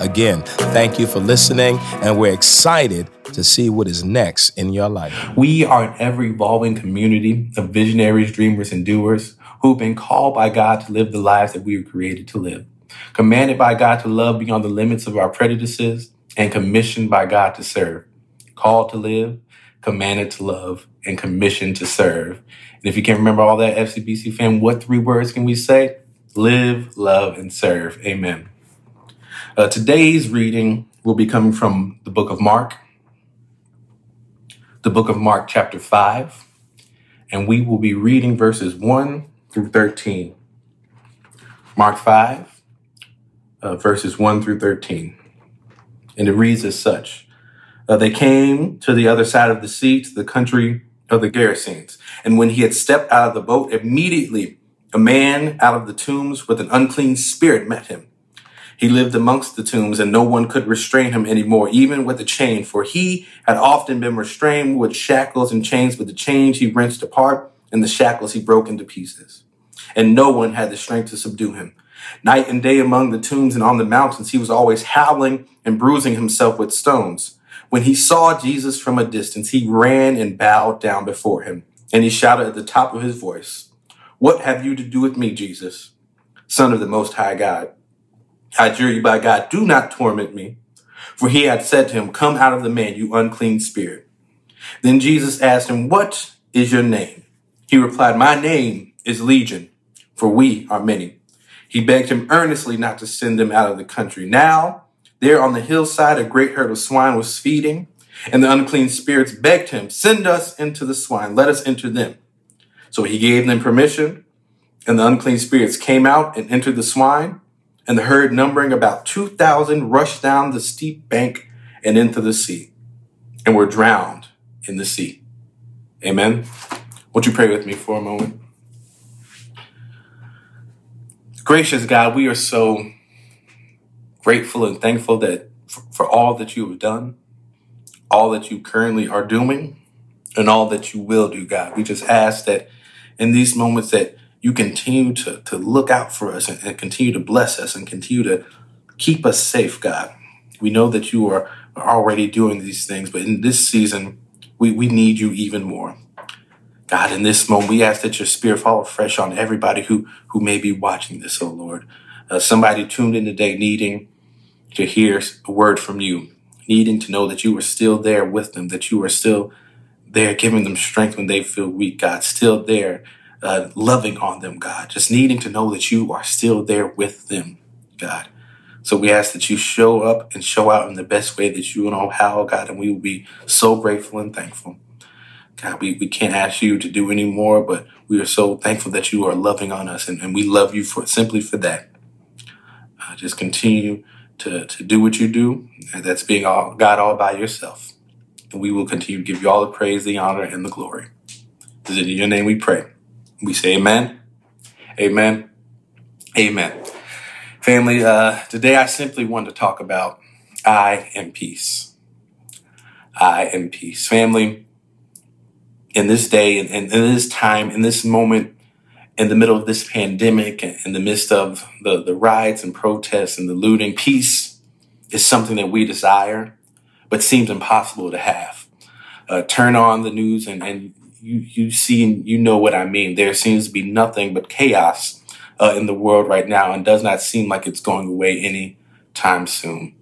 Again, thank you for listening, and we're excited to see what is next in your life. We are an ever evolving community of visionaries, dreamers, and doers who've been called by God to live the lives that we were created to live, commanded by God to love beyond the limits of our prejudices, and commissioned by God to serve. Called to live, commanded to love, and commissioned to serve. And if you can't remember all that, FCBC fam, what three words can we say? Live, love, and serve. Amen. Uh, today's reading will be coming from the book of Mark, the book of Mark, chapter 5, and we will be reading verses 1 through 13. Mark 5, uh, verses 1 through 13. And it reads as such uh, They came to the other side of the sea, to the country of the Gerasenes. And when he had stepped out of the boat, immediately a man out of the tombs with an unclean spirit met him he lived amongst the tombs, and no one could restrain him anymore, even with a chain, for he had often been restrained with shackles and chains, but the chains he wrenched apart, and the shackles he broke into pieces. And no one had the strength to subdue him. Night and day among the tombs and on the mountains, he was always howling and bruising himself with stones. When he saw Jesus from a distance, he ran and bowed down before him, and he shouted at the top of his voice, What have you to do with me, Jesus, Son of the Most High God? I adjure you by God, do not torment me. For he had said to him, Come out of the man, you unclean spirit. Then Jesus asked him, What is your name? He replied, My name is Legion, for we are many. He begged him earnestly not to send them out of the country. Now, there on the hillside, a great herd of swine was feeding, and the unclean spirits begged him, Send us into the swine, let us enter them. So he gave them permission, and the unclean spirits came out and entered the swine and the herd, numbering about 2,000, rushed down the steep bank and into the sea and were drowned in the sea. Amen. Won't you pray with me for a moment? Gracious God, we are so grateful and thankful that for, for all that you have done, all that you currently are doing, and all that you will do, God. We just ask that in these moments that you continue to, to look out for us and, and continue to bless us and continue to keep us safe, God. We know that you are, already doing these things, but in this season, we, we need you even more. God, in this moment, we ask that your spirit fall fresh on everybody who, who may be watching this, oh Lord. Uh, somebody tuned in today needing to hear a word from you, needing to know that you are still there with them, that you are still there giving them strength when they feel weak, God, still there uh, loving on them, God, just needing to know that you are still there with them, God. So we ask that you show up and show out in the best way that you know how, God, and we will be so grateful and thankful. God, we, we can't ask you to do any more, but we are so thankful that you are loving on us, and, and we love you for simply for that. Uh, just continue to, to do what you do, and that's being all, God all by yourself. And we will continue to give you all the praise, the honor, and the glory. Is it in your name we pray? We say amen, amen, amen. Family, uh, today I simply want to talk about I am peace. I am peace. Family, in this day and in, in, this time, in this moment, in the middle of this pandemic, in the midst of the, the riots and protests and the looting, peace is something that we desire, but seems impossible to have. Uh, turn on the news and, and you you see and you know what I mean. There seems to be nothing but chaos uh, in the world right now, and does not seem like it's going away any time soon.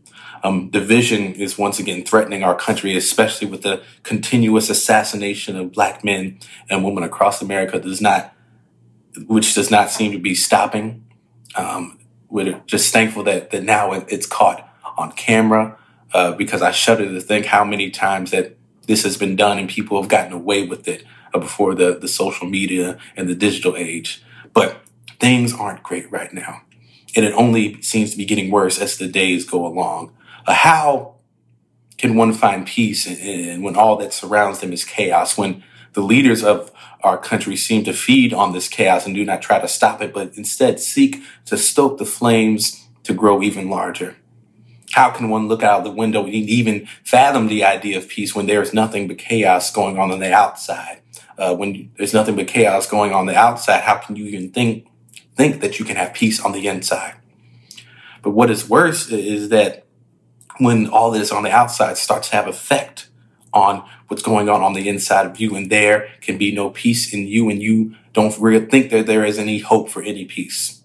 Um, division is once again threatening our country, especially with the continuous assassination of black men and women across America. Does not, which does not seem to be stopping. Um, we're just thankful that that now it's caught on camera uh, because I shudder to think how many times that this has been done and people have gotten away with it uh, before the, the social media and the digital age. But things aren't great right now. And it only seems to be getting worse as the days go along. Uh, how can one find peace when all that surrounds them is chaos? When the leaders of our country seem to feed on this chaos and do not try to stop it, but instead seek to stoke the flames to grow even larger. How can one look out the window and even fathom the idea of peace when there is nothing but chaos going on on the outside? Uh, when there's nothing but chaos going on the outside, how can you even think think that you can have peace on the inside? But what is worse is that when all this on the outside starts to have effect on what's going on on the inside of you, and there can be no peace in you, and you don't really think that there is any hope for any peace.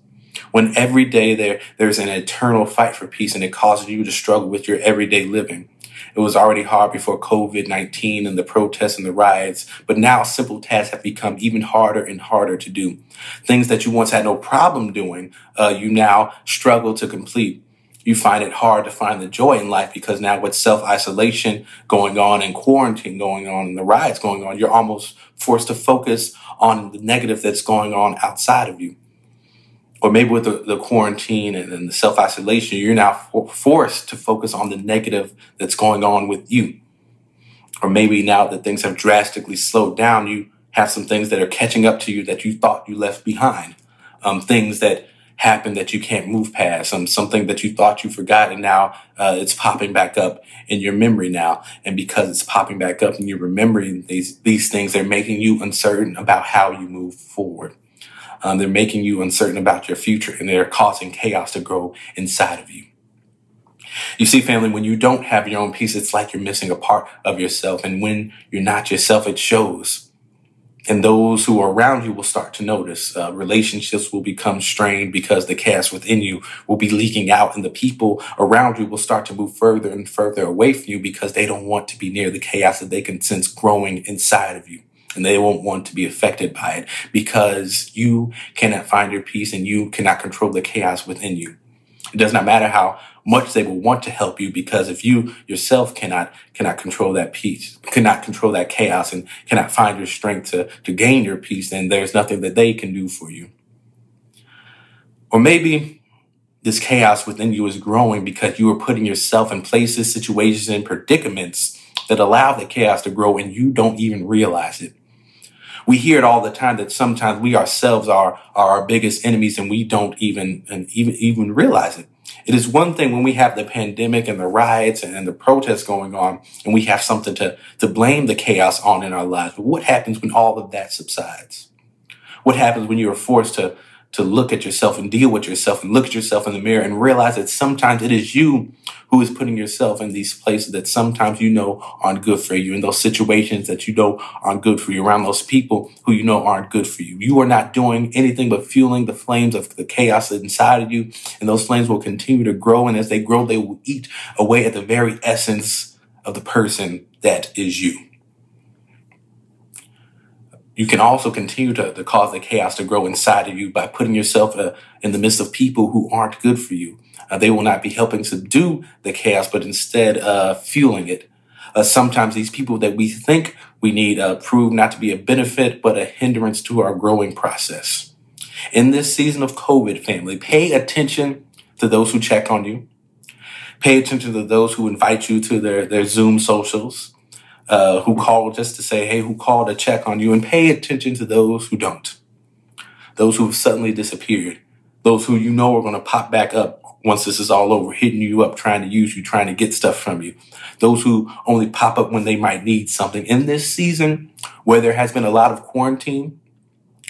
When every day there there's an eternal fight for peace, and it causes you to struggle with your everyday living. It was already hard before COVID 19 and the protests and the riots, but now simple tasks have become even harder and harder to do. Things that you once had no problem doing, uh, you now struggle to complete you find it hard to find the joy in life because now with self isolation going on and quarantine going on and the riots going on, you're almost forced to focus on the negative that's going on outside of you. Or maybe with the, the quarantine and, and the self isolation, you're now for, forced to focus on the negative that's going on with you. Or maybe now that things have drastically slowed down, you have some things that are catching up to you that you thought you left behind. Um, things that happened that you can't move past, um, something that you thought you forgot, and now uh, it's popping back up in your memory now. And because it's popping back up and you're remembering these these things, they're making you uncertain about how you move forward. Um, they're making you uncertain about your future, and they're causing chaos to grow inside of you. You see, family, when you don't have your own peace, it's like you're missing a part of yourself. And when you're not yourself, it shows and those who are around you will start to notice. Uh, relationships will become strained because the chaos within you will be leaking out, and the people around you will start to move further and further away from you because they don't want to be near the chaos that they can sense growing inside of you. And they won't want to be affected by it because you cannot find your peace and you cannot control the chaos within you. It does not matter how much they will want to help you because if you yourself cannot cannot control that peace, cannot control that chaos and cannot find your strength to, to gain your peace, then there's nothing that they can do for you. Or maybe this chaos within you is growing because you are putting yourself in places, situations, and predicaments that allow the chaos to grow and you don't even realize it. We hear it all the time that sometimes we ourselves are, are our biggest enemies and we don't even, and even, even realize it. It is one thing when we have the pandemic and the riots and, the protests going on and we have something to, to blame the chaos on in our lives. But what happens when all of that subsides? What happens when you are forced to to look at yourself and deal with yourself and look at yourself in the mirror and realize that sometimes it is you who is putting yourself in these places that sometimes you know aren't good for you, in those situations that you know aren't good for you, around those people who you know aren't good for you. You are not doing anything but fueling the flames of the chaos inside of you, and those flames will continue to grow. And as they grow, they will eat away at the very essence of the person that is you you can also continue to, to cause the chaos to grow inside of you by putting yourself uh, in the midst of people who aren't good for you. Uh, they will not be helping subdue the chaos, but instead uh, fueling it. Uh, sometimes these people that we think we need uh, prove not to be a benefit, but a hindrance to our growing process. In this season of COVID, family, pay attention to those who check on you. Pay attention to those who invite you to their, their Zoom socials uh, who call just to say, hey, who called a check on you, and pay attention to those who don't. Those who have suddenly disappeared. Those who you know are going to pop back up once this is all over, hitting you up, trying to use you, trying to get stuff from you. Those who only pop up when they might need something. In this season, where there has been a lot of quarantine,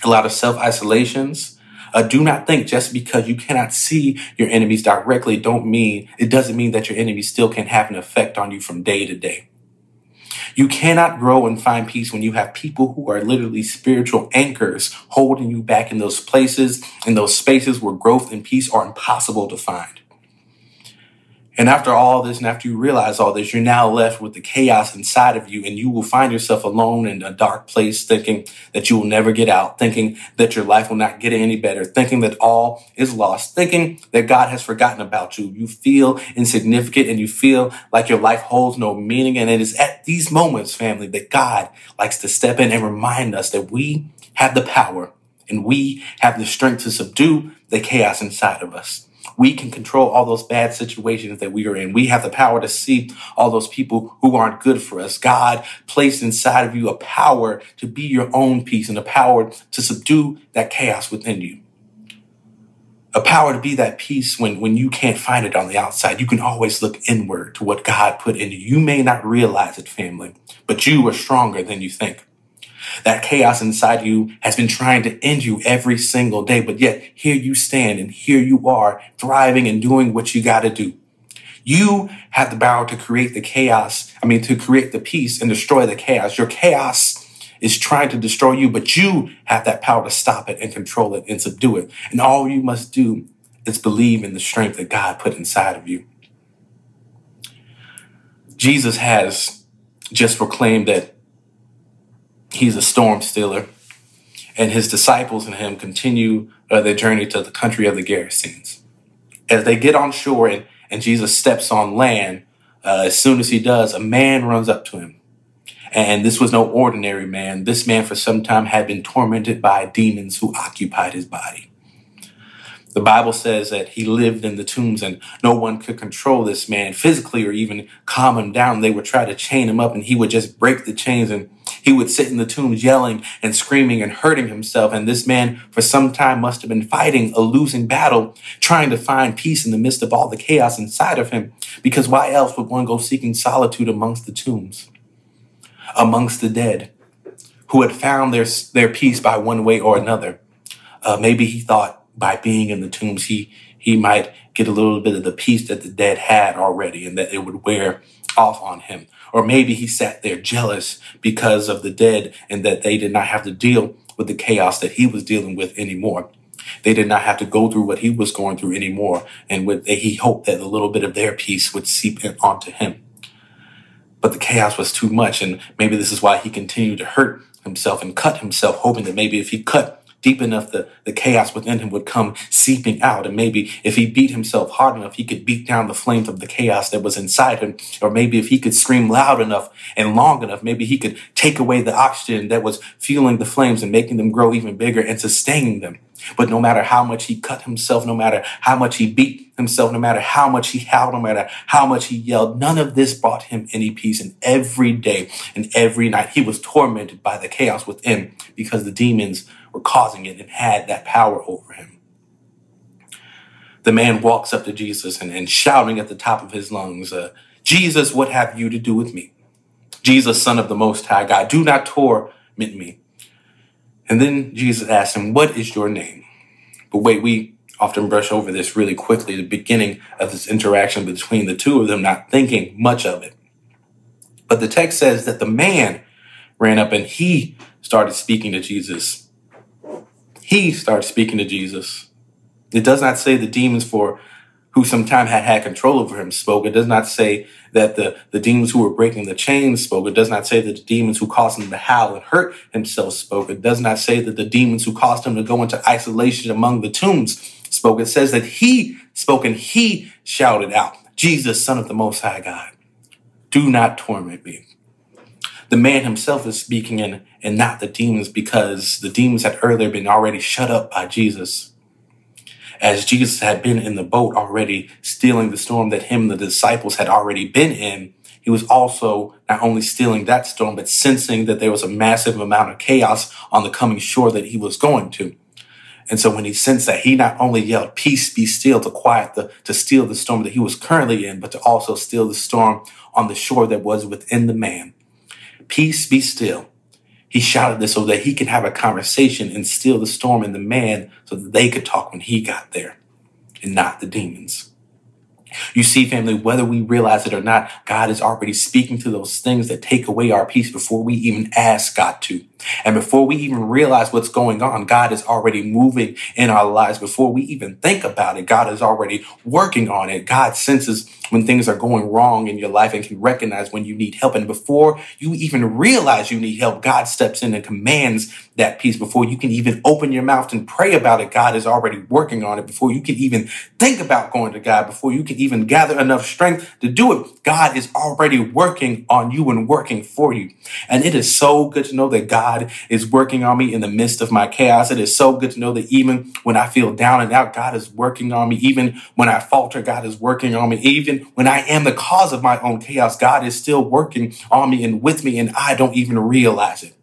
a lot of self isolations, uh, do not think just because you cannot see your enemies directly don't mean it doesn't mean that your enemies still can have an effect on you from day to day. You cannot grow and find peace when you have people who are literally spiritual anchors holding you back in those places, in those spaces where growth and peace are impossible to find. And after all this, and after you realize all this, you're now left with the chaos inside of you, and you will find yourself alone in a dark place, thinking that you will never get out, thinking that your life will not get any better, thinking that all is lost, thinking that God has forgotten about you. You feel insignificant and you feel like your life holds no meaning. And it is at these moments, family, that God likes to step in and remind us that we have the power and we have the strength to subdue the chaos inside of us. We can control all those bad situations that we are in. We have the power to see all those people who aren't good for us. God placed inside of you a power to be your own peace and a power to subdue that chaos within you. A power to be that peace when, when you can't find it on the outside. You can always look inward to what God put in you. You may not realize it, family, but you are stronger than you think. That chaos inside you has been trying to end you every single day, but yet here you stand and here you are thriving and doing what you got to do. You have the power to create the chaos. I mean, to create the peace and destroy the chaos. Your chaos is trying to destroy you, but you have that power to stop it and control it and subdue it. And all you must do is believe in the strength that God put inside of you. Jesus has just proclaimed that He's a storm stiller. And his disciples and him continue uh, their journey to the country of the Gerasenes. As they get on shore and, and Jesus steps on land, uh, as soon as he does, a man runs up to him. And this was no ordinary man. This man, for some time, had been tormented by demons who occupied his body. The Bible says that he lived in the tombs and no one could control this man physically or even calm him down. They would try to chain him up and he would just break the chains and he would sit in the tombs yelling and screaming and hurting himself. And this man for some time must have been fighting a losing battle, trying to find peace in the midst of all the chaos inside of him. Because why else would one go seeking solitude amongst the tombs, amongst the dead who had found their, their peace by one way or another? Uh, maybe he thought, by being in the tombs, he he might get a little bit of the peace that the dead had already, and that it would wear off on him. Or maybe he sat there jealous because of the dead, and that they did not have to deal with the chaos that he was dealing with anymore. They did not have to go through what he was going through anymore, and with, he hoped that a little bit of their peace would seep in onto him. But the chaos was too much, and maybe this is why he continued to hurt himself and cut himself, hoping that maybe if he cut deep enough, the, the chaos within him would come seeping out. And maybe if he beat himself hard enough, he could beat down the flames of the chaos that was inside him. Or maybe if he could scream loud enough and long enough, maybe he could take away the oxygen that was fueling the flames and making them grow even bigger and sustaining them. But no matter how much he cut himself, no matter how much he beat himself, no matter how much he howled, no matter how much he yelled, none of this brought him any peace. And every day and every night he was tormented by the chaos within because the demons were causing it and had that power over him. The man walks up to Jesus and, and shouting at the top of his lungs, uh, Jesus, what have you to do with me? Jesus, son of the Most High God, do not torment me. And then Jesus asked him, What is your name? But wait, we often brush over this really quickly, the beginning of this interaction between the two of them, not thinking much of it. But the text says that the man ran up and he started speaking to Jesus he starts speaking to Jesus. It does not say the demons for who sometime had had control over him spoke. It does not say that the, the demons who were breaking the chains spoke. It does not say that the demons who caused him to howl and hurt himself spoke. It does not say that the demons who caused him to go into isolation among the tombs spoke. It says that he spoke and he shouted out, Jesus, Son of the Most High God, do not torment me the man himself is speaking and, and not the demons because the demons had earlier been already shut up by Jesus. As Jesus had been in the boat already stealing the storm that him and the disciples had already been in, he was also not only stealing that storm, but sensing that there was a massive amount of chaos on the coming shore that he was going to. And so when he sensed that, he not only yelled, Peace be still to quiet the, to steal the storm that he was currently in, but to also steal the storm on the shore that was within the man. Peace be still. He shouted this so that he could have a conversation and still the storm in the man so that they could talk when he got there and not the demons. You see, family, whether we realize it or not, God is already speaking to those things that take away our peace before we even ask God to. And before we even realize what's going on, God is already moving in our lives. Before we even think about it, God is already working on it. God senses when things are going wrong in your life and can recognize when you need help. And before you even realize you need help, God steps in and commands that peace. Before you can even open your mouth and pray about it, God is already working on it. Before you can even think about going to God, before you can even gather enough strength to do it, God is already working on you and working for you. And it is so good to know that God God is working on me in the midst of my chaos. It is so good to know that even when I feel down and out, God is working on me. Even when I falter, God is working on me. Even when I am the cause of my own chaos, God is still working on me and with me, and I don't even realize it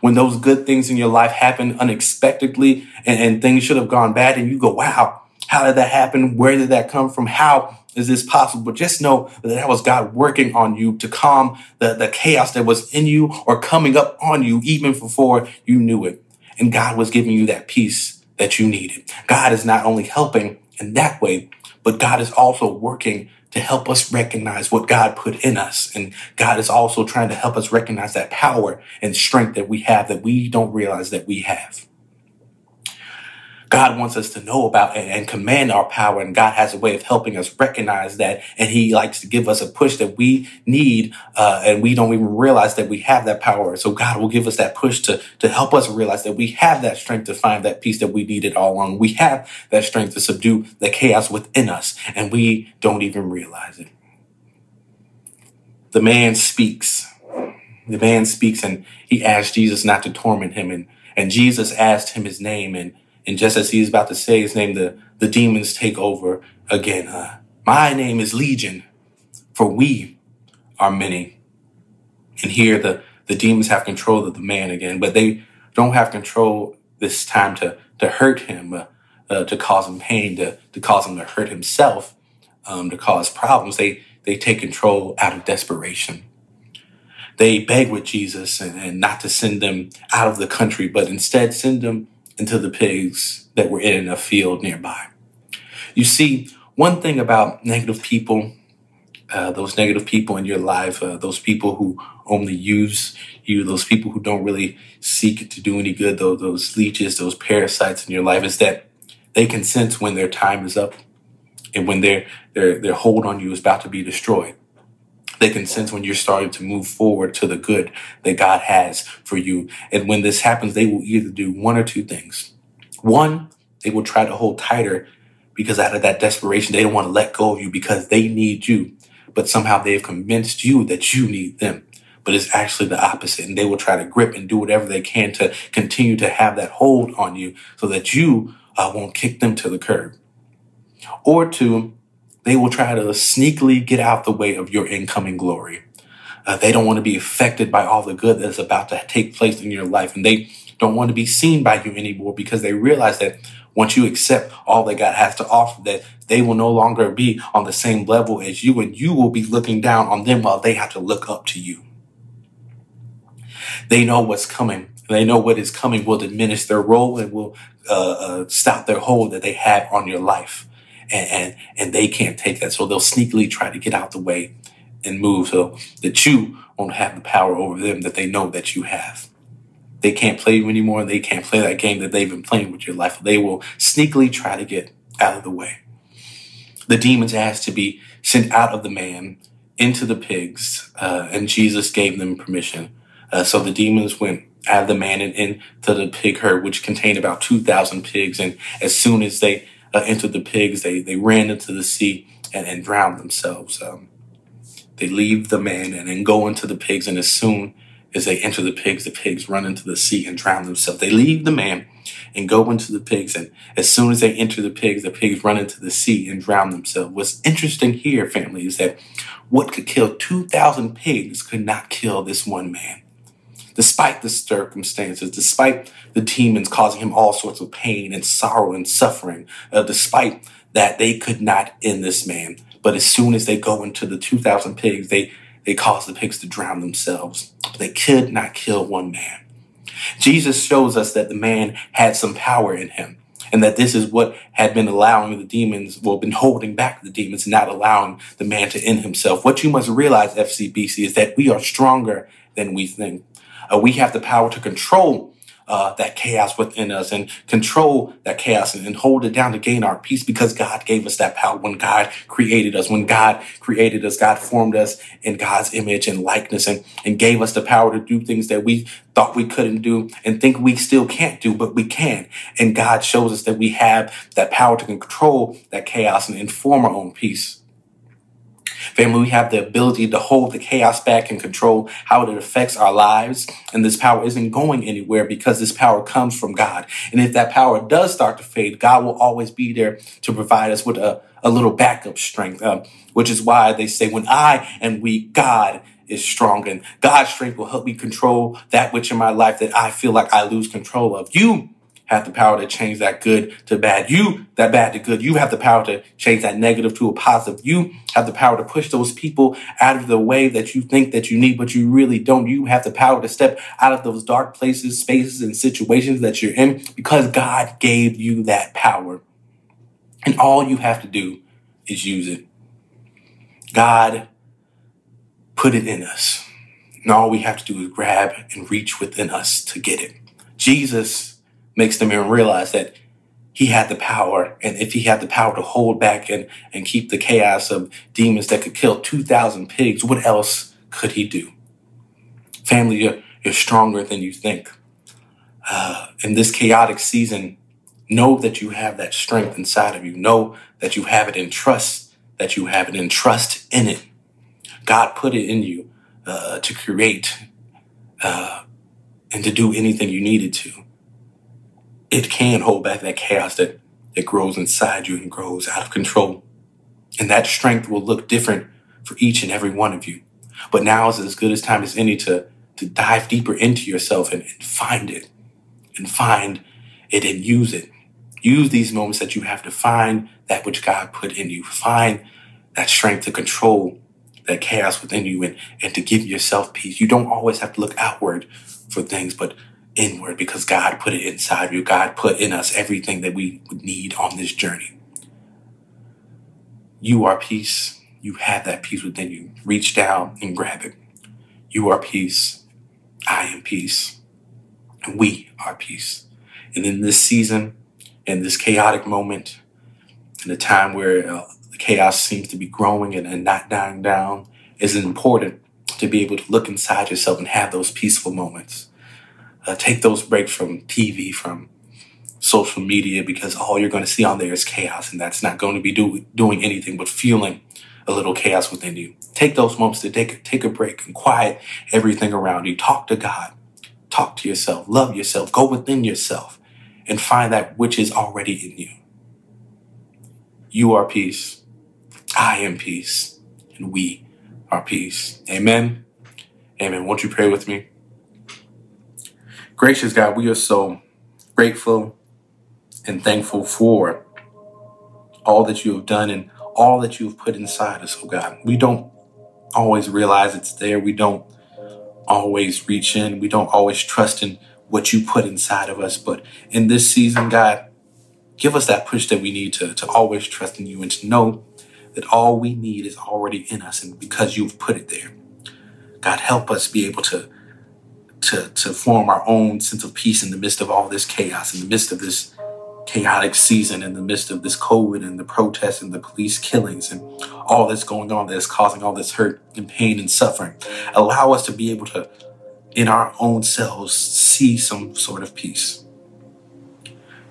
when those good things in your life happen unexpectedly and, and, things should have gone bad and you go, wow, how did that happen? Where did that come from? How is this possible? But just know that that was God working on you to calm the, the chaos that was in you or coming up on you even before you knew it. And God was giving you that peace that you needed. God is not only helping in that way, but God is also working to help us recognize what God put in us. And God is also trying to help us recognize that power and strength that we have that we don't realize that we have. God wants us to know about and, and, command our power. And God has a way of helping us recognize that. And he likes to give us a push that we need. Uh, and we don't even realize that we have that power. So God will give us that push to, to help us realize that we have that strength to find that peace that we needed all along. We have that strength to subdue the chaos within us and we don't even realize it. The man speaks. The man speaks and he asked Jesus not to torment him. And, and Jesus asked him his name and and just as he is about to say his name, the, the demons take over again. Uh, My name is Legion, for we are many. And here the, the demons have control of the man again, but they don't have control this time to, to hurt him, uh, uh, to cause him pain, to, to cause him to hurt himself, um, to cause problems. They, they take control out of desperation. They beg with Jesus and, and not to send them out of the country, but instead send them into the pigs that were in a field nearby. You see, one thing about negative people, uh, those negative people in your life, uh, those people who only use you, those people who don't really seek to do any good, those, those leeches, those parasites in your life, is that they can sense when their time is up and when their, their, their hold on you is about to be destroyed. They can sense when you're starting to move forward to the good that God has for you. And when this happens, they will either do one or two things. One, they will try to hold tighter because out of that desperation, they don't want to let go of you because they need you. But somehow they have convinced you that you need them. But it's actually the opposite. And they will try to grip and do whatever they can to continue to have that hold on you so that you uh, won't kick them to the curb. Or two, they will try to sneakily get out the way of your incoming glory. Uh, they don't want to be affected by all the good that's about to take place in your life. And they don't want to be seen by you anymore because they realize that once you accept all that God has to offer, that they will no longer be on the same level as you and you will be looking down on them while they have to look up to you. They know what's coming. They know what is coming will diminish their role and will uh, uh, stop their hold that they have on your life and, and, and they can't take that. So they'll sneakily try to get out the way and move so that you won't have the power over them that they know that you have. They can't play you anymore. They can't play that game that they've been playing with your life. They will sneakily try to get out of the way. The demons asked to be sent out of the man into the pigs, uh, and Jesus gave them permission. Uh, so the demons went out of the man and into the pig herd, which contained about 2,000 pigs. And as soon as they uh, entered the pigs, they, they ran into the sea and, and drowned themselves. Um, they leave the man and then go into the pigs, and as soon as they enter the pigs, the pigs run into the sea and drown themselves. They leave the man and go into the pigs, and as soon as they enter the pigs, the pigs run into the sea and drown themselves. What's interesting here, family, is that what could kill 2,000 pigs could not kill this one man despite the circumstances, despite the demons causing him all sorts of pain and sorrow and suffering, uh, despite that they could not end this man. But as soon as they go into the 2,000 pigs, they, they cause the pigs to drown themselves. But they could not kill one man. Jesus shows us that the man had some power in him and that this is what had been allowing the demons, well, been holding back the demons, not allowing the man to end himself. What you must realize, FCBC, is that we are stronger than we think. Uh, we have the power to control uh, that chaos within us and control that chaos and, and, hold it down to gain our peace because God gave us that power when God created us. When God created us, God formed us in God's image and likeness and, and gave us the power to do things that we thought we couldn't do and think we still can't do, but we can. And God shows us that we have that power to control that chaos and inform our own peace. Family, we have the ability to hold the chaos back and control how it affects our lives. And this power isn't going anywhere because this power comes from God. And if that power does start to fade, God will always be there to provide us with a, a little backup strength, um, which is why they say, when I am weak, God is strong. And God's strength will help me control that which in my life that I feel like I lose control of. You have the power to change that good to bad. You, that bad to good. You have the power to change that negative to a positive. You have the power to push those people out of the way that you think that you need, but you really don't. You have the power to step out of those dark places, spaces, and situations that you're in because God gave you that power. And all you have to do is use it. God put it in us. And all we have to do is grab and reach within us to get it. Jesus makes the man realize that he had the power. And if he had the power to hold back and, and keep the chaos of demons that could kill 2,000 pigs, what else could he do? Family, you're, you're stronger than you think. Uh, in this chaotic season, know that you have that strength inside of you. Know that you have it and trust that you have it and trust in it. God put it in you uh, to create uh, and to do anything you needed to it can hold back that chaos that, that grows inside you and grows out of control. And that strength will look different for each and every one of you. But now is as good as time as any to, to dive deeper into yourself and, and find it and find it and use it. Use these moments that you have to find that which God put in you. Find that strength to control that chaos within you and, and to give yourself peace. You don't always have to look outward for things, but inward because God put it inside of you. God put in us everything that we would need on this journey. You are peace. You have that peace within you. Reach down and grab it. You are peace. I am peace. And we are peace. And in this season, in this chaotic moment, in a time where uh, the chaos seems to be growing and, and not dying down, is important to be able to look inside yourself and have those peaceful moments uh, take those breaks from TV, from social media, because all you're going to see on there is chaos, and that's not going to be do, doing anything but fueling a little chaos within you. Take those moments to take, take a break and quiet everything around you. Talk to God. Talk to yourself. Love yourself. Go within yourself and find that which is already in you. You are peace. I am peace. And we are peace. Amen. Amen. Won't you pray with me? Gracious God, we are so grateful and thankful for all that you have done and all that you have put inside us, oh God. We don't always realize it's there. We don't always reach in. We don't always trust in what you put inside of us. But in this season, God, give us that push that we need to, to always trust in you and to know that all we need is already in us and because you've put it there. God, help us be able to to, to form our own sense of peace in the midst of all this chaos, in the midst of this chaotic season, in the midst of this COVID and the protests and the police killings and all that's going on that is causing all this hurt and pain and suffering. Allow us to be able to, in our own selves, see some sort of peace.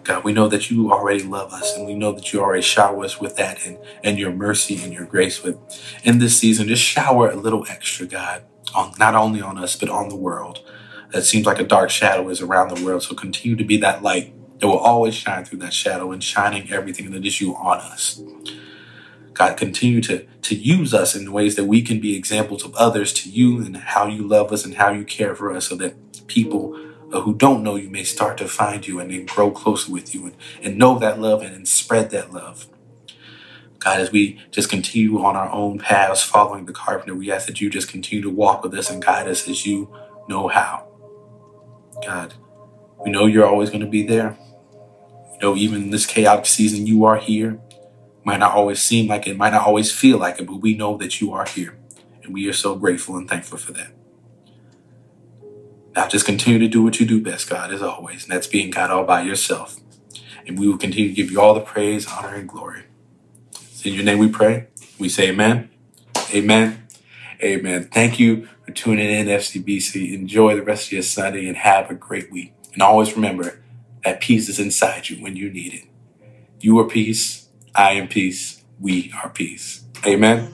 God, we know that you already love us and we know that you already shower us with that and, and your mercy and your grace with in this season. Just shower a little extra, God, on not only on us, but on the world that seems like a dark shadow is around the world. So continue to be that light that will always shine through that shadow and shining everything that is you on us. God, continue to, to use us in ways that we can be examples of others to you and how you love us and how you care for us so that people uh, who don't know you may start to find you and then grow closer with you and, and know that love and, and spread that love. God, as we just continue on our own paths following the carpenter, we ask that you just continue to walk with us and guide us as you know how. God, we know you're always going to be there. We know even in this chaotic season, you are here. Might not always seem like it, might not always feel like it, but we know that you are here. And we are so grateful and thankful for that. Now just continue to do what you do best, God, as always, and that's being God all by yourself. And we will continue to give you all the praise, honor, and glory. in your name we pray. We say amen. Amen. Amen. Thank you for tuning in, FCBC. Enjoy the rest of your Sunday and have a great week. And always remember that peace is inside you when you need it. You are peace. I am peace. We are peace. Amen.